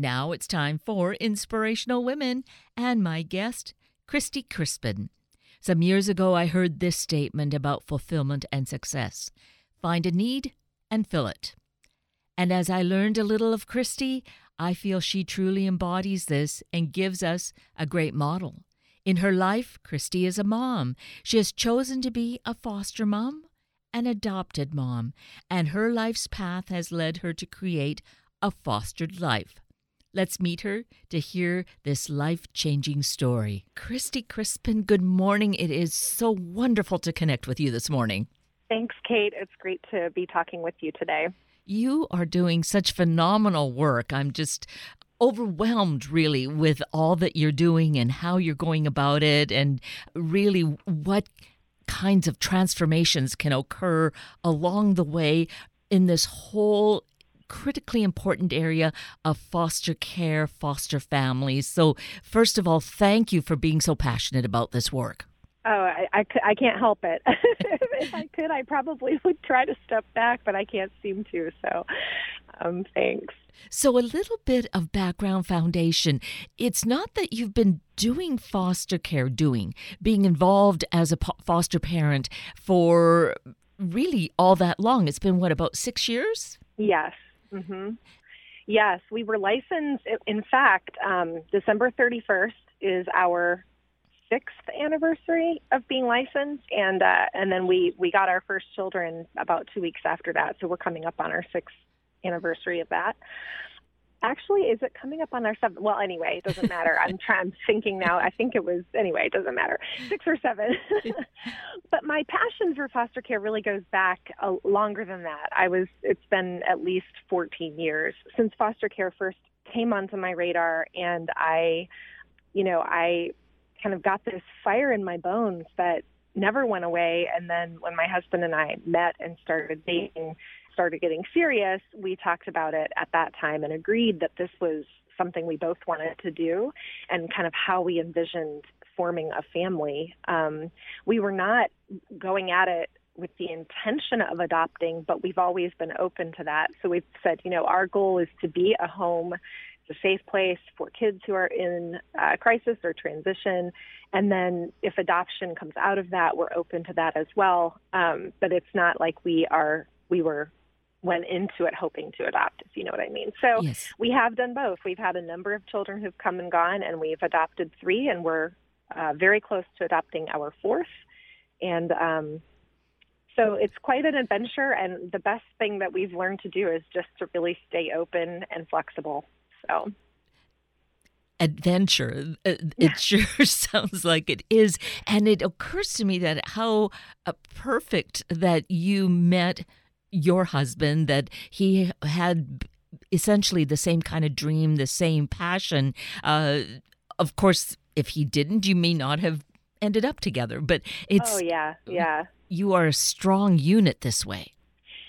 Now it's time for Inspirational Women and my guest, Christy Crispin. Some years ago, I heard this statement about fulfillment and success find a need and fill it. And as I learned a little of Christy, I feel she truly embodies this and gives us a great model. In her life, Christy is a mom. She has chosen to be a foster mom, an adopted mom, and her life's path has led her to create a fostered life. Let's meet her to hear this life changing story. Christy Crispin, good morning. It is so wonderful to connect with you this morning. Thanks, Kate. It's great to be talking with you today. You are doing such phenomenal work. I'm just overwhelmed really with all that you're doing and how you're going about it and really what kinds of transformations can occur along the way in this whole critically important area of foster care, foster families. So, first of all, thank you for being so passionate about this work. Oh, I, I, I can't help it. if I could, I probably would try to step back, but I can't seem to. So, um, thanks. So, a little bit of background foundation. It's not that you've been doing foster care, doing, being involved as a foster parent for really all that long. It's been, what, about six years? Yes. Mm-hmm. Yes, we were licensed. In fact, um, December 31st is our sixth anniversary of being licensed, and uh, and then we we got our first children about two weeks after that. So we're coming up on our sixth anniversary of that. Actually, is it coming up on our seventh? Well, anyway, it doesn't matter. I'm trying. I'm thinking now. I think it was anyway. It doesn't matter. Six or seven. but my passion for foster care really goes back longer than that. I was. It's been at least 14 years since foster care first came onto my radar, and I, you know, I kind of got this fire in my bones that never went away. And then when my husband and I met and started dating, started getting serious, we talked about it at that time and agreed that this was something we both wanted to do and kind of how we envisioned forming a family. Um, we were not going at it with the intention of adopting, but we've always been open to that. So we've said, you know, our goal is to be a home a safe place for kids who are in uh, crisis or transition. And then if adoption comes out of that, we're open to that as well. Um, but it's not like we are, we were went into it hoping to adopt, if you know what I mean. So yes. we have done both. We've had a number of children who've come and gone, and we've adopted three, and we're uh, very close to adopting our fourth. And um, so it's quite an adventure, and the best thing that we've learned to do is just to really stay open and flexible. So adventure. Uh, it sure sounds like it is. And it occurs to me that how uh, perfect that you met your husband, that he had essentially the same kind of dream, the same passion. Uh, of course, if he didn't, you may not have ended up together. But it's. Oh, yeah, yeah. You are a strong unit this way.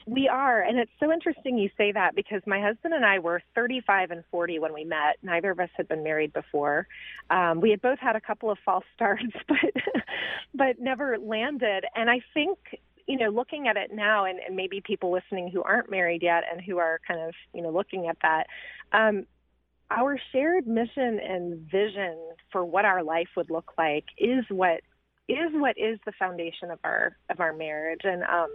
We are, and it's so interesting you say that because my husband and I were 35 and 40 when we met. Neither of us had been married before. Um, we had both had a couple of false starts, but but never landed. And I think you know, looking at it now, and, and maybe people listening who aren't married yet and who are kind of you know looking at that. Um, our shared mission and vision for what our life would look like is what is what is the foundation of our of our marriage and um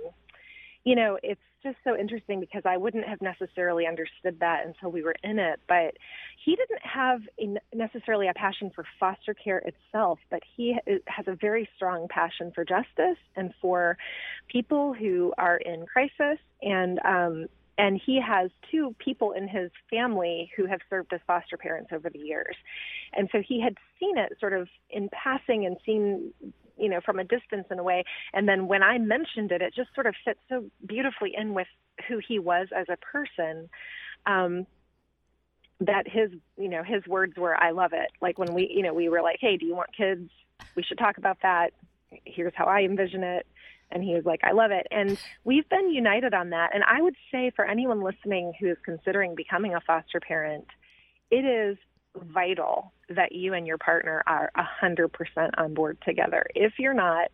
you know, it's just so interesting because I wouldn't have necessarily understood that until we were in it. But he didn't have a, necessarily a passion for foster care itself, but he has a very strong passion for justice and for people who are in crisis. And um, and he has two people in his family who have served as foster parents over the years. And so he had seen it sort of in passing and seen you know, from a distance in a way. And then when I mentioned it, it just sort of fit so beautifully in with who he was as a person. Um, that his, you know, his words were, "I love it." Like when we, you know, we were like, "Hey, do you want kids? We should talk about that. Here's how I envision it." And he was like, I love it. And we've been united on that. And I would say for anyone listening who is considering becoming a foster parent, it is vital that you and your partner are 100% on board together. If you're not,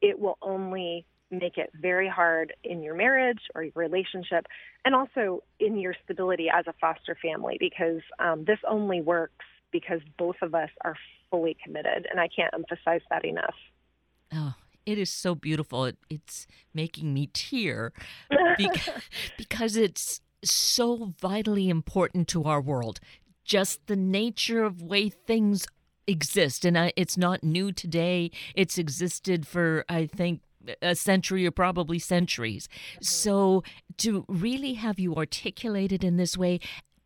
it will only make it very hard in your marriage or your relationship, and also in your stability as a foster family because um, this only works because both of us are fully committed. And I can't emphasize that enough. Oh, it is so beautiful. It, it's making me tear because, because it's so vitally important to our world. Just the nature of way things exist. And I, it's not new today. It's existed for, I think, a century or probably centuries. Mm-hmm. So to really have you articulated in this way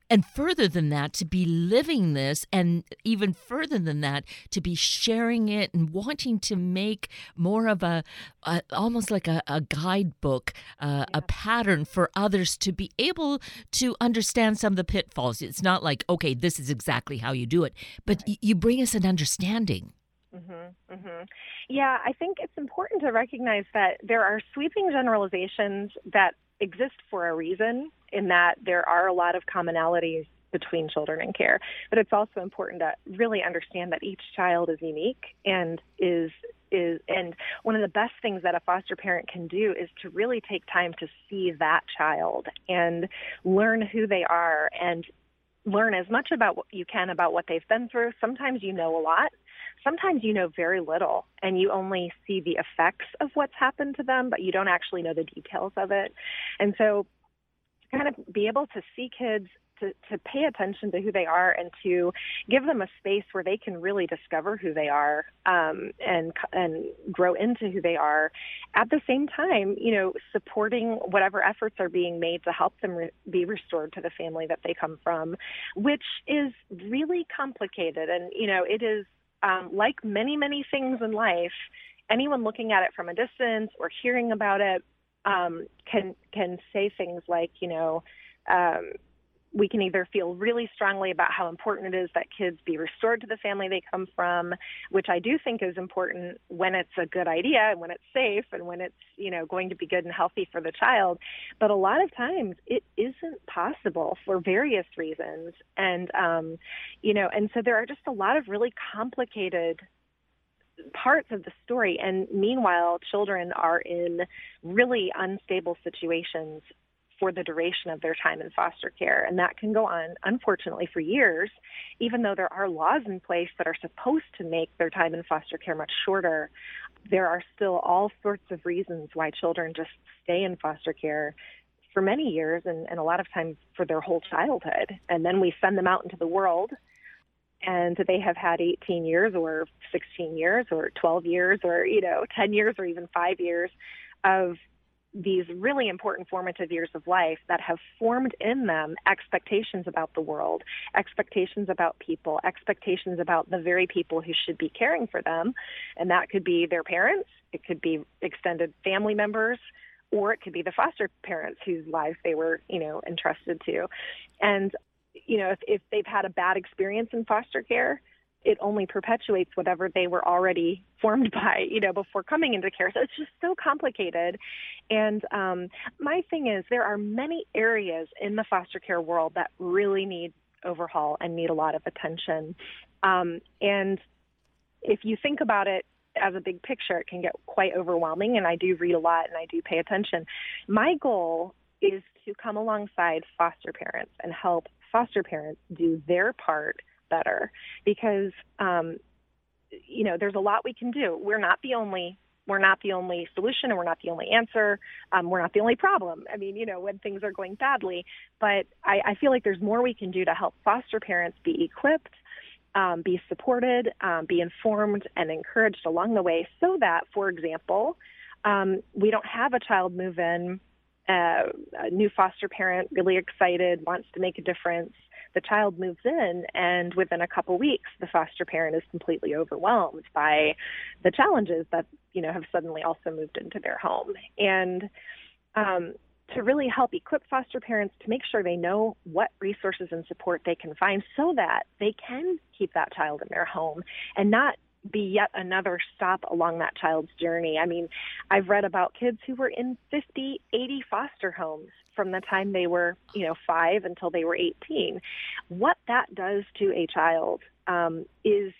and further than that, to be living this, and even further than that, to be sharing it and wanting to make more of a, a almost like a, a guidebook, uh, yeah. a pattern for others to be able to understand some of the pitfalls. It's not like, okay, this is exactly how you do it, but right. y- you bring us an understanding. Mm-hmm, mm-hmm. Yeah, I think it's important to recognize that there are sweeping generalizations that exist for a reason in that there are a lot of commonalities between children in care. But it's also important to really understand that each child is unique and is is and one of the best things that a foster parent can do is to really take time to see that child and learn who they are and learn as much about what you can about what they've been through. Sometimes you know a lot. Sometimes you know very little and you only see the effects of what's happened to them, but you don't actually know the details of it. And so kind of be able to see kids to, to pay attention to who they are and to give them a space where they can really discover who they are um, and and grow into who they are. At the same time, you know, supporting whatever efforts are being made to help them re- be restored to the family that they come from, which is really complicated. And you know, it is um, like many many things in life. Anyone looking at it from a distance or hearing about it um, can can say things like, you know, um, we can either feel really strongly about how important it is that kids be restored to the family they come from, which I do think is important when it's a good idea and when it's safe and when it's, you know, going to be good and healthy for the child. But a lot of times it isn't possible for various reasons. And, um, you know, and so there are just a lot of really complicated parts of the story. And meanwhile, children are in really unstable situations for the duration of their time in foster care. And that can go on, unfortunately, for years, even though there are laws in place that are supposed to make their time in foster care much shorter. There are still all sorts of reasons why children just stay in foster care for many years and, and a lot of times for their whole childhood. And then we send them out into the world and they have had 18 years or 16 years or 12 years or you know 10 years or even 5 years of these really important formative years of life that have formed in them expectations about the world, expectations about people, expectations about the very people who should be caring for them. And that could be their parents, it could be extended family members, or it could be the foster parents whose lives they were, you know, entrusted to. And you know, if, if they've had a bad experience in foster care, it only perpetuates whatever they were already formed by, you know, before coming into care. So it's just so complicated. And um, my thing is, there are many areas in the foster care world that really need overhaul and need a lot of attention. Um, and if you think about it as a big picture, it can get quite overwhelming. And I do read a lot and I do pay attention. My goal is to come alongside foster parents and help foster parents do their part better because um, you know there's a lot we can do. We're not the only we're not the only solution and we're not the only answer. Um, we're not the only problem. I mean you know when things are going badly but I, I feel like there's more we can do to help foster parents be equipped um, be supported um, be informed and encouraged along the way so that for example um, we don't have a child move in uh, a new foster parent, really excited, wants to make a difference. The child moves in, and within a couple weeks, the foster parent is completely overwhelmed by the challenges that you know have suddenly also moved into their home. And um, to really help equip foster parents to make sure they know what resources and support they can find so that they can keep that child in their home and not be yet another stop along that child's journey. I mean, I've read about kids who were in 50, 80 foster homes from the time they were, you know, five until they were 18. What that does to a child um, is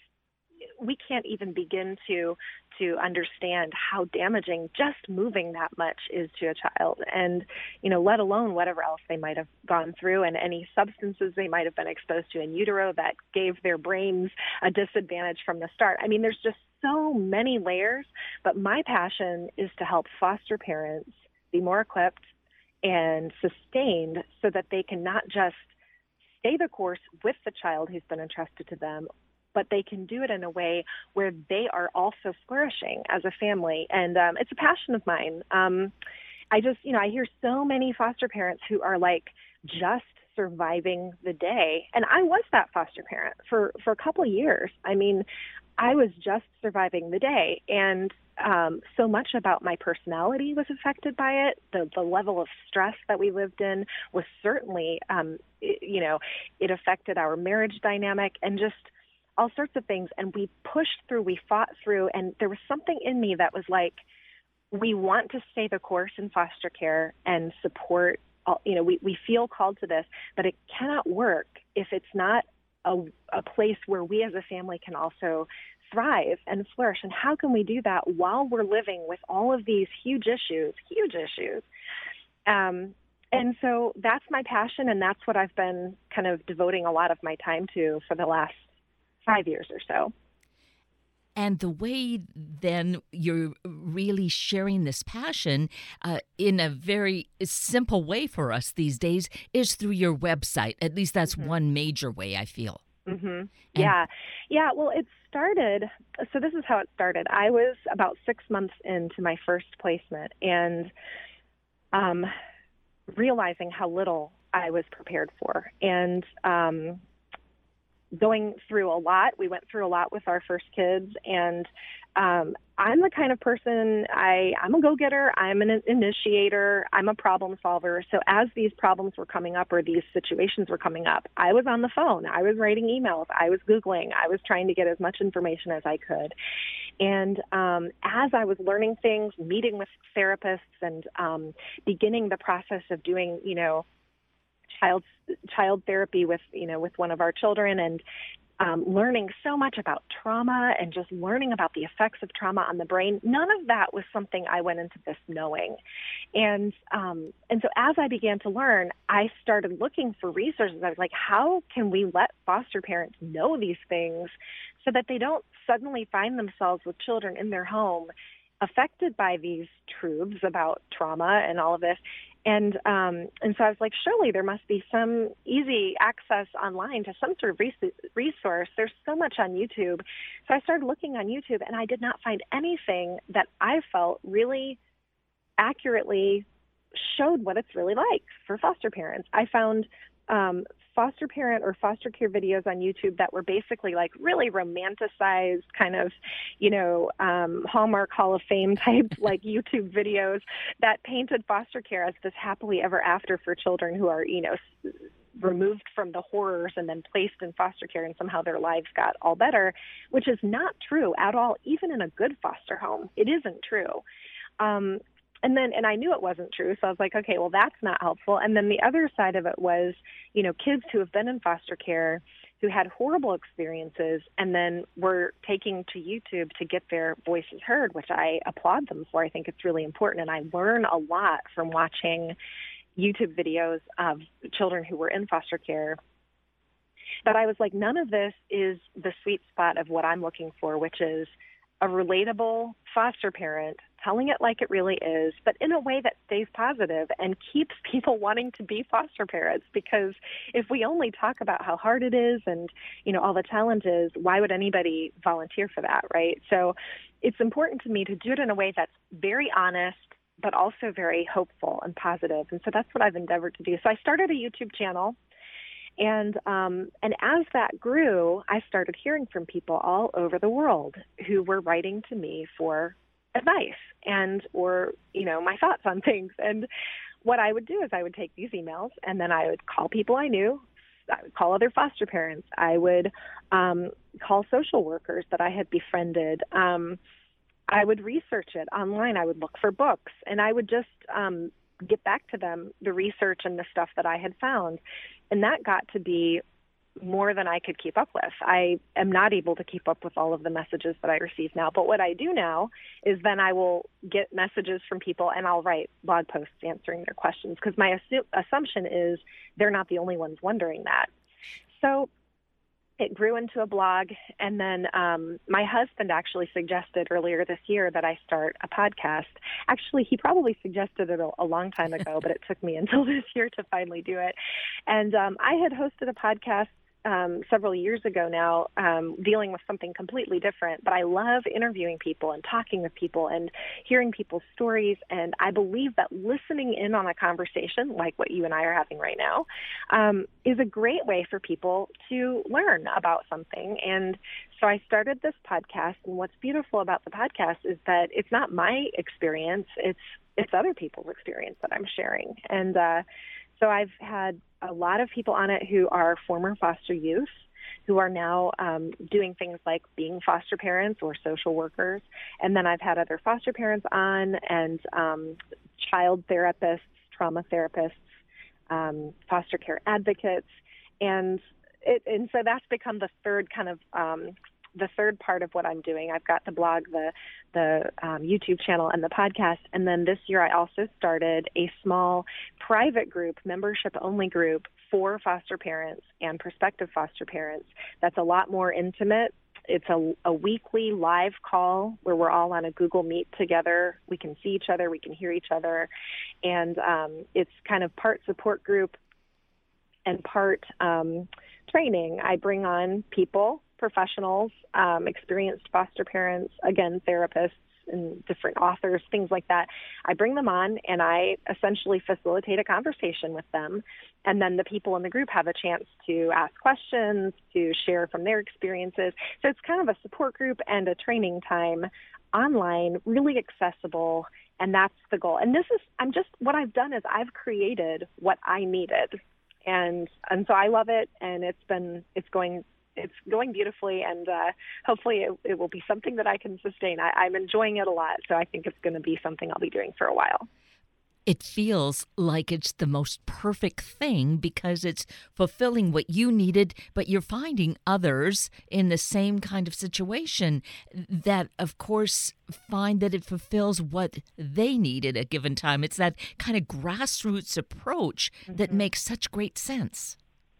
we can't even begin to to understand how damaging just moving that much is to a child. And you know let alone whatever else they might have gone through and any substances they might have been exposed to in utero that gave their brains a disadvantage from the start. I mean there's just so many layers but my passion is to help foster parents be more equipped and sustained so that they can not just stay the course with the child who's been entrusted to them but they can do it in a way where they are also flourishing as a family. And um, it's a passion of mine. Um, I just, you know, I hear so many foster parents who are like just surviving the day. And I was that foster parent for, for a couple of years. I mean, I was just surviving the day. And um, so much about my personality was affected by it. The, the level of stress that we lived in was certainly, um, it, you know, it affected our marriage dynamic and just all sorts of things and we pushed through we fought through and there was something in me that was like we want to stay the course in foster care and support all, you know we, we feel called to this but it cannot work if it's not a, a place where we as a family can also thrive and flourish. And how can we do that while we're living with all of these huge issues huge issues? Um, and so that's my passion and that's what i've been kind of devoting a lot of my time to for the last five years or so. And the way then you're really sharing this passion uh, in a very simple way for us these days is through your website. At least that's mm-hmm. one major way I feel. Mm-hmm. Yeah. Yeah. Well, it started. So, this is how it started. I was about six months into my first placement and um, realizing how little I was prepared for. And um, going through a lot. We went through a lot with our first kids, and um, I'm the kind of person I I'm a go getter. I'm an initiator. I'm a problem solver. So as these problems were coming up or these situations were coming up, I was on the phone. I was writing emails. I was googling. I was trying to get as much information as I could. And um, as I was learning things, meeting with therapists, and um, beginning the process of doing, you know, child child therapy with you know with one of our children and um, learning so much about trauma and just learning about the effects of trauma on the brain. None of that was something I went into this knowing, and um, and so as I began to learn, I started looking for resources. I was like, how can we let foster parents know these things so that they don't suddenly find themselves with children in their home affected by these truths about trauma and all of this and um, and so I was like, surely there must be some easy access online to some sort of resource. There's so much on YouTube, so I started looking on YouTube, and I did not find anything that I felt really accurately showed what it's really like for foster parents. I found um, foster parent or foster care videos on YouTube that were basically like really romanticized, kind of, you know, um, Hallmark Hall of Fame type like YouTube videos that painted foster care as this happily ever after for children who are, you know, removed from the horrors and then placed in foster care and somehow their lives got all better, which is not true at all, even in a good foster home. It isn't true. Um, and then and I knew it wasn't true, so I was like, okay, well that's not helpful. And then the other side of it was, you know, kids who have been in foster care who had horrible experiences and then were taking to YouTube to get their voices heard, which I applaud them for. I think it's really important and I learn a lot from watching YouTube videos of children who were in foster care. But I was like, none of this is the sweet spot of what I'm looking for, which is a relatable foster parent telling it like it really is, but in a way that stays positive and keeps people wanting to be foster parents. Because if we only talk about how hard it is and, you know, all the challenges, why would anybody volunteer for that, right? So it's important to me to do it in a way that's very honest, but also very hopeful and positive. And so that's what I've endeavored to do. So I started a YouTube channel and um, and as that grew, I started hearing from people all over the world who were writing to me for advice and or you know my thoughts on things. And what I would do is I would take these emails and then I would call people I knew. I would call other foster parents. I would um, call social workers that I had befriended. Um, I would research it online. I would look for books, and I would just um, get back to them the research and the stuff that I had found. And that got to be more than I could keep up with. I am not able to keep up with all of the messages that I receive now. But what I do now is then I will get messages from people and I'll write blog posts answering their questions because my assu- assumption is they're not the only ones wondering that. So it grew into a blog and then um, my husband actually suggested earlier this year that i start a podcast actually he probably suggested it a, a long time ago but it took me until this year to finally do it and um, i had hosted a podcast um, several years ago now, um, dealing with something completely different. But I love interviewing people and talking with people and hearing people's stories. And I believe that listening in on a conversation like what you and I are having right now um, is a great way for people to learn about something. And so I started this podcast. And what's beautiful about the podcast is that it's not my experience; it's it's other people's experience that I'm sharing. And uh, so I've had a lot of people on it who are former foster youth who are now um, doing things like being foster parents or social workers. And then I've had other foster parents on and um, child therapists, trauma therapists, um, foster care advocates. And it, and so that's become the third kind of um, the third part of what I'm doing. I've got the blog, the the um, YouTube channel, and the podcast. And then this year, I also started a small private group, membership only group for foster parents and prospective foster parents. That's a lot more intimate. It's a, a weekly live call where we're all on a Google Meet together. We can see each other, we can hear each other, and um, it's kind of part support group and part um, training. I bring on people professionals, um, experienced foster parents, again, therapists and different authors, things like that. I bring them on and I essentially facilitate a conversation with them. And then the people in the group have a chance to ask questions, to share from their experiences. So it's kind of a support group and a training time online, really accessible. And that's the goal. And this is, I'm just, what I've done is I've created what I needed. And, and so I love it. And it's been, it's going it's going beautifully, and uh, hopefully it, it will be something that I can sustain. I, I'm enjoying it a lot, so I think it's going to be something I'll be doing for a while it feels like it's the most perfect thing because it's fulfilling what you needed, but you're finding others in the same kind of situation that, of course, find that it fulfills what they need at a given time. It's that kind of grassroots approach mm-hmm. that makes such great sense.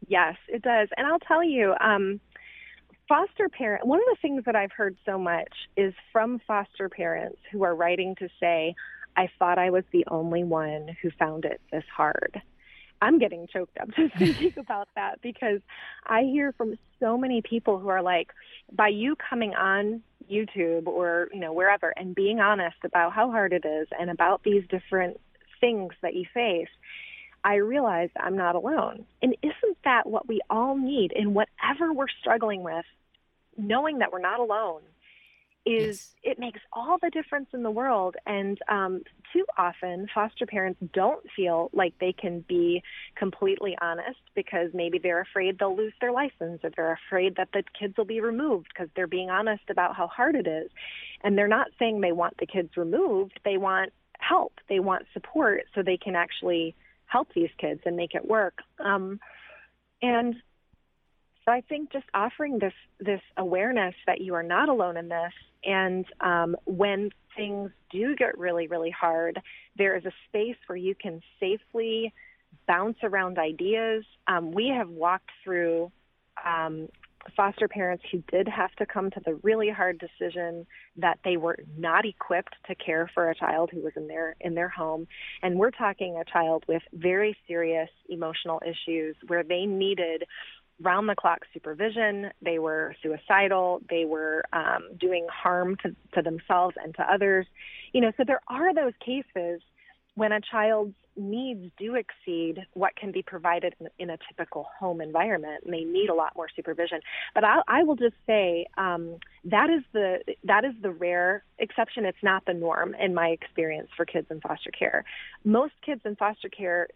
Yes, it does. And I'll tell you, um, foster parent, one of the things that I've heard so much is from foster parents who are writing to say, I thought I was the only one who found it this hard. I'm getting choked up just thinking about that because I hear from so many people who are like, by you coming on YouTube or, you know, wherever and being honest about how hard it is and about these different things that you face, I realized I'm not alone. And isn't that what we all need in whatever we're struggling with? Knowing that we're not alone is yes. it makes all the difference in the world. And um, too often, foster parents don't feel like they can be completely honest because maybe they're afraid they'll lose their license or they're afraid that the kids will be removed because they're being honest about how hard it is. And they're not saying they want the kids removed, they want help, they want support so they can actually help these kids and make it work. Um, and so I think just offering this this awareness that you are not alone in this, and um, when things do get really really hard, there is a space where you can safely bounce around ideas. Um, we have walked through um, foster parents who did have to come to the really hard decision that they were not equipped to care for a child who was in their in their home. And we're talking a child with very serious emotional issues where they needed round the clock supervision. They were suicidal. They were um, doing harm to, to themselves and to others. You know so there are those cases when a child's needs do exceed what can be provided in, a typical home environment, they need a lot more supervision. But I, I will just say um, that is the that is the rare exception. It's not the norm in my experience for kids in foster care. Most kids in foster care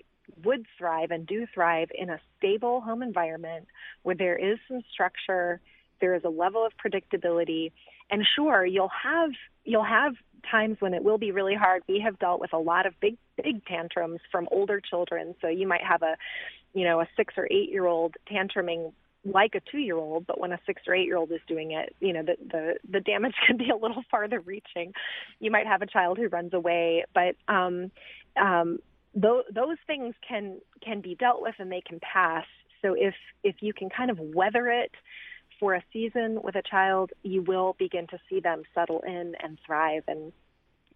would thrive and do thrive in a stable home environment where there is some structure, there is a level of predictability, and sure, you'll have you'll have times when it will be really hard. We have dealt with a lot of big, big tantrums from older children. So you might have a, you know, a six or eight year old tantruming like a two year old, but when a six or eight year old is doing it, you know, the, the, the damage can be a little farther reaching. You might have a child who runs away, but um, um, those, those things can, can be dealt with and they can pass. So if, if you can kind of weather it for a season with a child, you will begin to see them settle in and thrive. And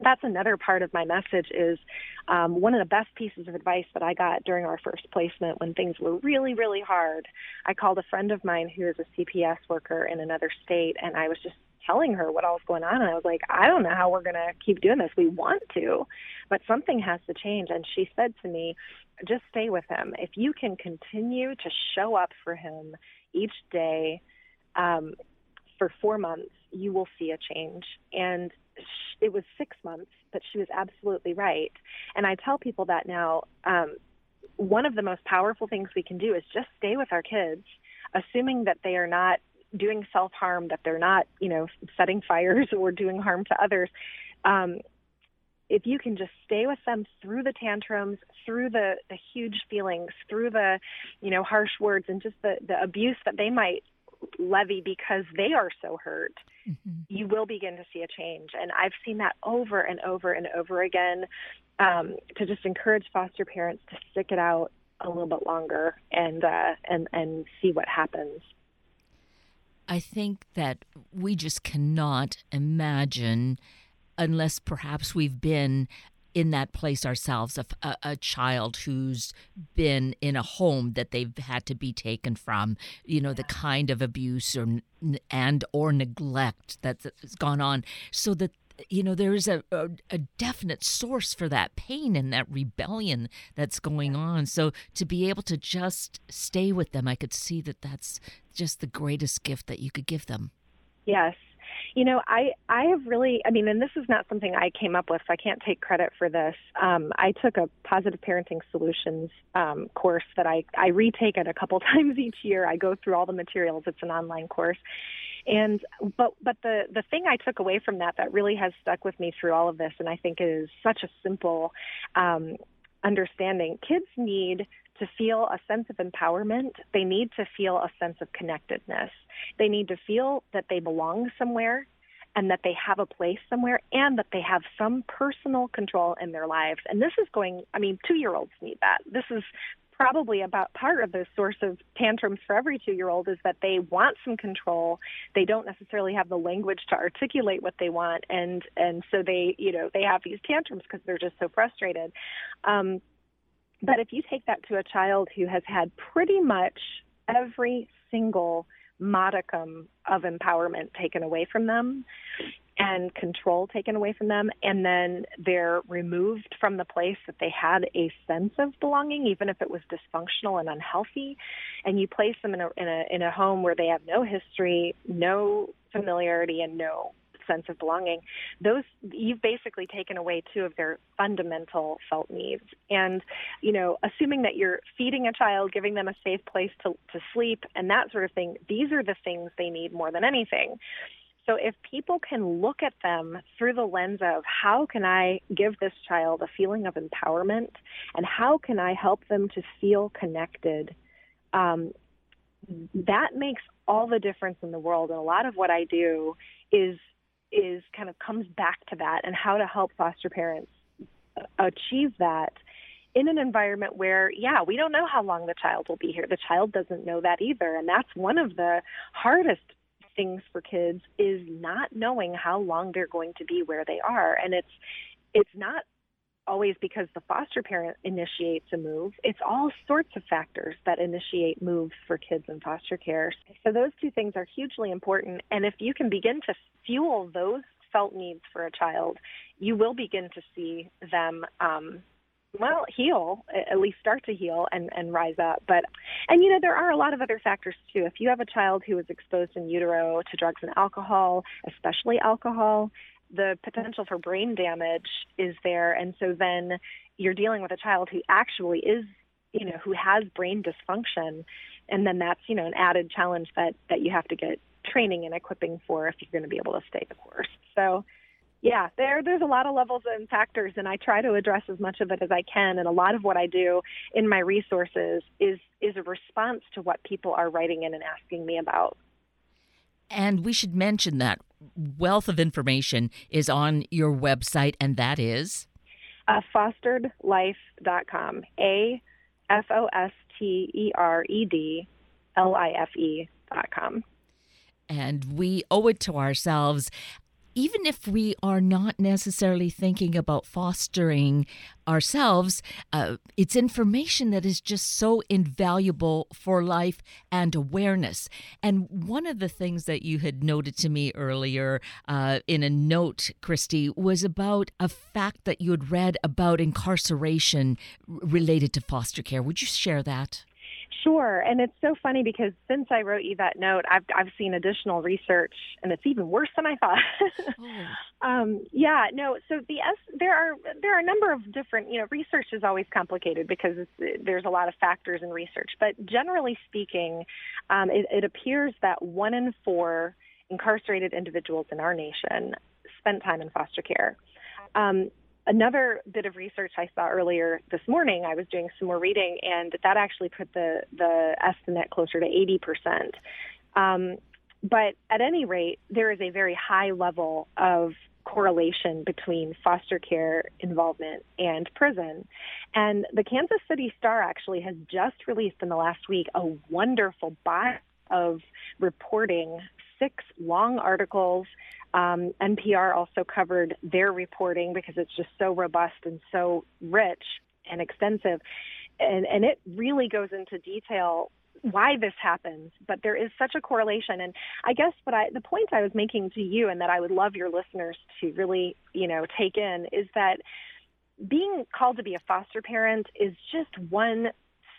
that's another part of my message is um, one of the best pieces of advice that I got during our first placement when things were really, really hard. I called a friend of mine who is a CPS worker in another state, and I was just telling her what all was going on. And I was like, I don't know how we're going to keep doing this. We want to, but something has to change. And she said to me, just stay with him. If you can continue to show up for him each day um, for four months, you will see a change. And it was six months, but she was absolutely right. And I tell people that now. Um, one of the most powerful things we can do is just stay with our kids, assuming that they are not doing self harm, that they're not, you know, setting fires or doing harm to others. Um, if you can just stay with them through the tantrums, through the, the huge feelings, through the, you know, harsh words and just the, the abuse that they might levy because they are so hurt, mm-hmm. you will begin to see a change. And I've seen that over and over and over again um, to just encourage foster parents to stick it out a little bit longer and uh, and and see what happens. I think that we just cannot imagine, unless perhaps we've been in that place ourselves a, a, a, child who's been in a home that they've had to be taken from you know the kind of abuse or and or neglect that's gone on. So that you know there is a, a, a definite source for that pain and that rebellion that's going on. So to be able to just stay with them i could see that that's just the greatest gift that you could give them. Yes you know, I I have really, I mean, and this is not something I came up with, so I can't take credit for this. Um, I took a positive parenting solutions um, course that I I retake it a couple times each year. I go through all the materials. It's an online course, and but but the the thing I took away from that that really has stuck with me through all of this, and I think is such a simple um, understanding. Kids need to feel a sense of empowerment, they need to feel a sense of connectedness. They need to feel that they belong somewhere and that they have a place somewhere and that they have some personal control in their lives. And this is going, I mean, two year olds need that. This is probably about part of the source of tantrums for every two year old is that they want some control they don't necessarily have the language to articulate what they want and and so they you know they have these tantrums because they're just so frustrated um but if you take that to a child who has had pretty much every single modicum of empowerment taken away from them and control taken away from them and then they're removed from the place that they had a sense of belonging even if it was dysfunctional and unhealthy and you place them in a in a in a home where they have no history no familiarity and no sense of belonging, those you've basically taken away two of their fundamental felt needs. And, you know, assuming that you're feeding a child, giving them a safe place to, to sleep and that sort of thing, these are the things they need more than anything. So if people can look at them through the lens of how can I give this child a feeling of empowerment and how can I help them to feel connected, um, that makes all the difference in the world. And a lot of what I do is is kind of comes back to that and how to help foster parents achieve that in an environment where, yeah, we don't know how long the child will be here. The child doesn't know that either. And that's one of the hardest things for kids is not knowing how long they're going to be where they are. And it's, it's not always because the foster parent initiates a move. It's all sorts of factors that initiate moves for kids in foster care. So those two things are hugely important. And if you can begin to fuel those felt needs for a child, you will begin to see them um, well heal at least start to heal and and rise up but and you know there are a lot of other factors too if you have a child who is exposed in utero to drugs and alcohol especially alcohol the potential for brain damage is there. And so then you're dealing with a child who actually is, you know, who has brain dysfunction. And then that's, you know, an added challenge that, that you have to get training and equipping for if you're going to be able to stay the course. So, yeah, there there's a lot of levels and factors, and I try to address as much of it as I can. And a lot of what I do in my resources is is a response to what people are writing in and asking me about. And we should mention that wealth of information is on your website, and that is uh, fosteredlife.com. A F O S T E R E D L I F E dot com. And we owe it to ourselves even if we are not necessarily thinking about fostering ourselves, uh, it's information that is just so invaluable for life and awareness. And one of the things that you had noted to me earlier uh, in a note, Christy, was about a fact that you had read about incarceration related to foster care. Would you share that? Sure, and it's so funny because since I wrote you that note, I've I've seen additional research, and it's even worse than I thought. oh. um, yeah, no. So the S, there are there are a number of different. You know, research is always complicated because there's a lot of factors in research. But generally speaking, um, it, it appears that one in four incarcerated individuals in our nation spent time in foster care. Um, another bit of research I saw earlier this morning, I was doing some more reading, and that actually put the the estimate closer to 80 percent. Um, but at any rate, there is a very high level of correlation between foster care involvement and prison. And the Kansas City Star actually has just released in the last week a wonderful body of reporting six long articles um, NPR also covered their reporting because it's just so robust and so rich and extensive. And, and it really goes into detail why this happens, but there is such a correlation. And I guess what I, the point I was making to you and that I would love your listeners to really, you know, take in is that being called to be a foster parent is just one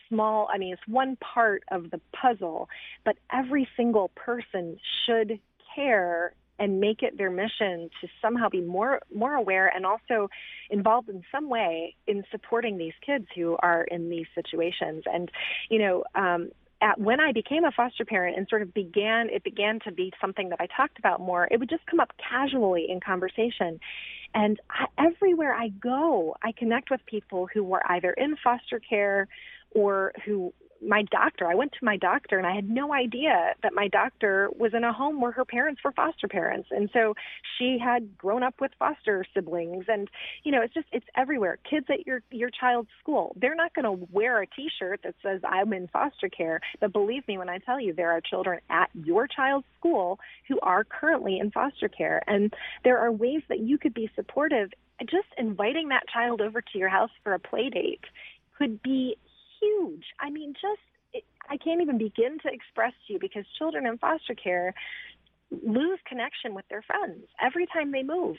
small, I mean, it's one part of the puzzle, but every single person should care and make it their mission to somehow be more more aware and also involved in some way in supporting these kids who are in these situations and you know um at, when I became a foster parent and sort of began, it began to be something that I talked about more. It would just come up casually in conversation, and I, everywhere I go, I connect with people who were either in foster care or who my doctor. I went to my doctor and I had no idea that my doctor was in a home where her parents were foster parents. And so she had grown up with foster siblings and you know, it's just it's everywhere. Kids at your your child's school, they're not going to wear a t-shirt that says I'm in foster care, but believe me when I tell you there are children at your child's school who are currently in foster care and there are ways that you could be supportive just inviting that child over to your house for a play date could be huge. I mean, just it, I can't even begin to express to you because children in foster care lose connection with their friends every time they move.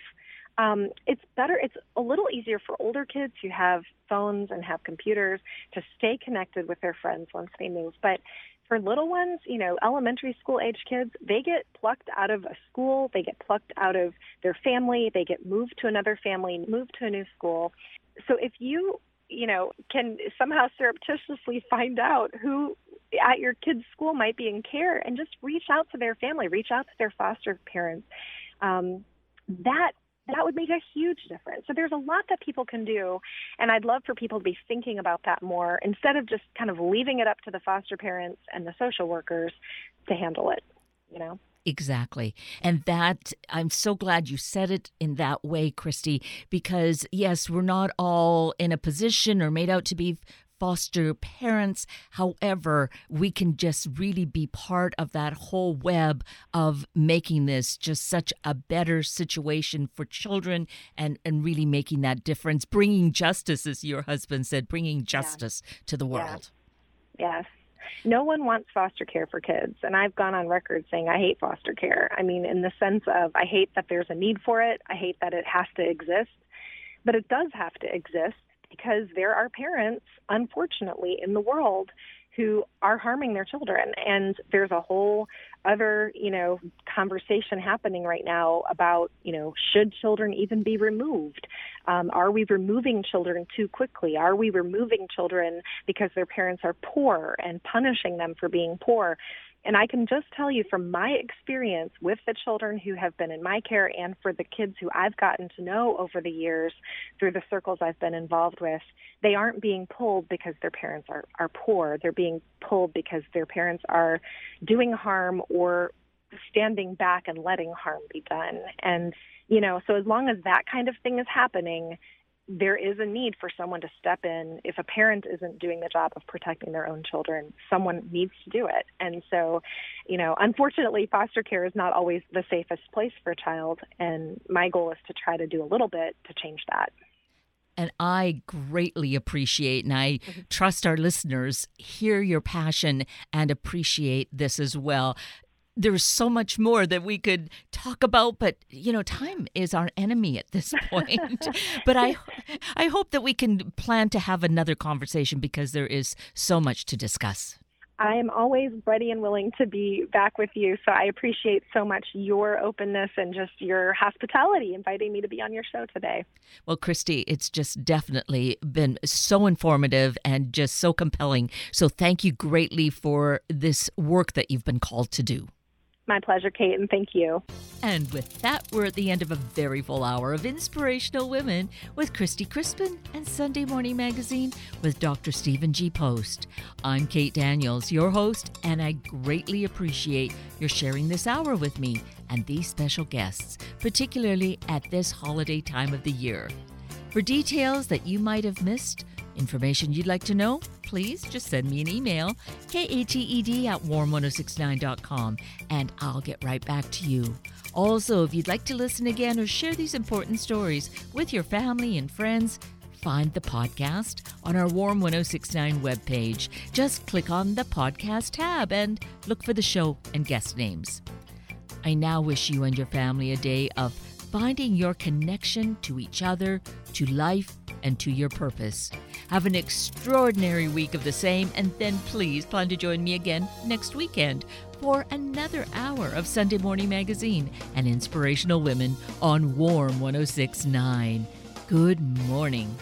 Um, it's better, it's a little easier for older kids who have phones and have computers to stay connected with their friends once they move. But for little ones, you know, elementary school age kids, they get plucked out of a school, they get plucked out of their family, they get moved to another family, moved to a new school. So if you you know, can somehow surreptitiously find out who at your kid's school might be in care and just reach out to their family, reach out to their foster parents. Um, that that would make a huge difference. So there's a lot that people can do, and I'd love for people to be thinking about that more instead of just kind of leaving it up to the foster parents and the social workers to handle it. You know. Exactly. And that, I'm so glad you said it in that way, Christy, because yes, we're not all in a position or made out to be foster parents. However, we can just really be part of that whole web of making this just such a better situation for children and, and really making that difference, bringing justice, as your husband said, bringing justice yeah. to the world. Yeah. No one wants foster care for kids. And I've gone on record saying I hate foster care. I mean, in the sense of I hate that there's a need for it, I hate that it has to exist. But it does have to exist because there are parents, unfortunately, in the world who are harming their children. And there's a whole other, you know, conversation happening right now about, you know, should children even be removed? Um, are we removing children too quickly? Are we removing children because their parents are poor and punishing them for being poor? And I can just tell you from my experience with the children who have been in my care and for the kids who I've gotten to know over the years through the circles I've been involved with, they aren't being pulled because their parents are, are poor. They're being pulled because their parents are doing harm or standing back and letting harm be done. And, you know, so as long as that kind of thing is happening, there is a need for someone to step in. If a parent isn't doing the job of protecting their own children, someone needs to do it. And so, you know, unfortunately, foster care is not always the safest place for a child. And my goal is to try to do a little bit to change that. And I greatly appreciate, and I mm-hmm. trust our listeners hear your passion and appreciate this as well there's so much more that we could talk about but you know time is our enemy at this point but i i hope that we can plan to have another conversation because there is so much to discuss I am always ready and willing to be back with you. So I appreciate so much your openness and just your hospitality inviting me to be on your show today. Well, Christy, it's just definitely been so informative and just so compelling. So thank you greatly for this work that you've been called to do. My pleasure, Kate, and thank you. And with that, we're at the end of a very full hour of Inspirational Women with Christy Crispin and Sunday Morning Magazine with Dr. Stephen G. Post. I'm Kate Daniels, your host, and I greatly appreciate your sharing this hour with me and these special guests, particularly at this holiday time of the year. For details that you might have missed, Information you'd like to know? Please just send me an email, kated at warm1069.com, and I'll get right back to you. Also, if you'd like to listen again or share these important stories with your family and friends, find the podcast on our Warm 1069 webpage. Just click on the podcast tab and look for the show and guest names. I now wish you and your family a day of finding your connection to each other, to life, and to your purpose. Have an extraordinary week of the same, and then please plan to join me again next weekend for another hour of Sunday Morning Magazine and Inspirational Women on Warm 1069. Good morning.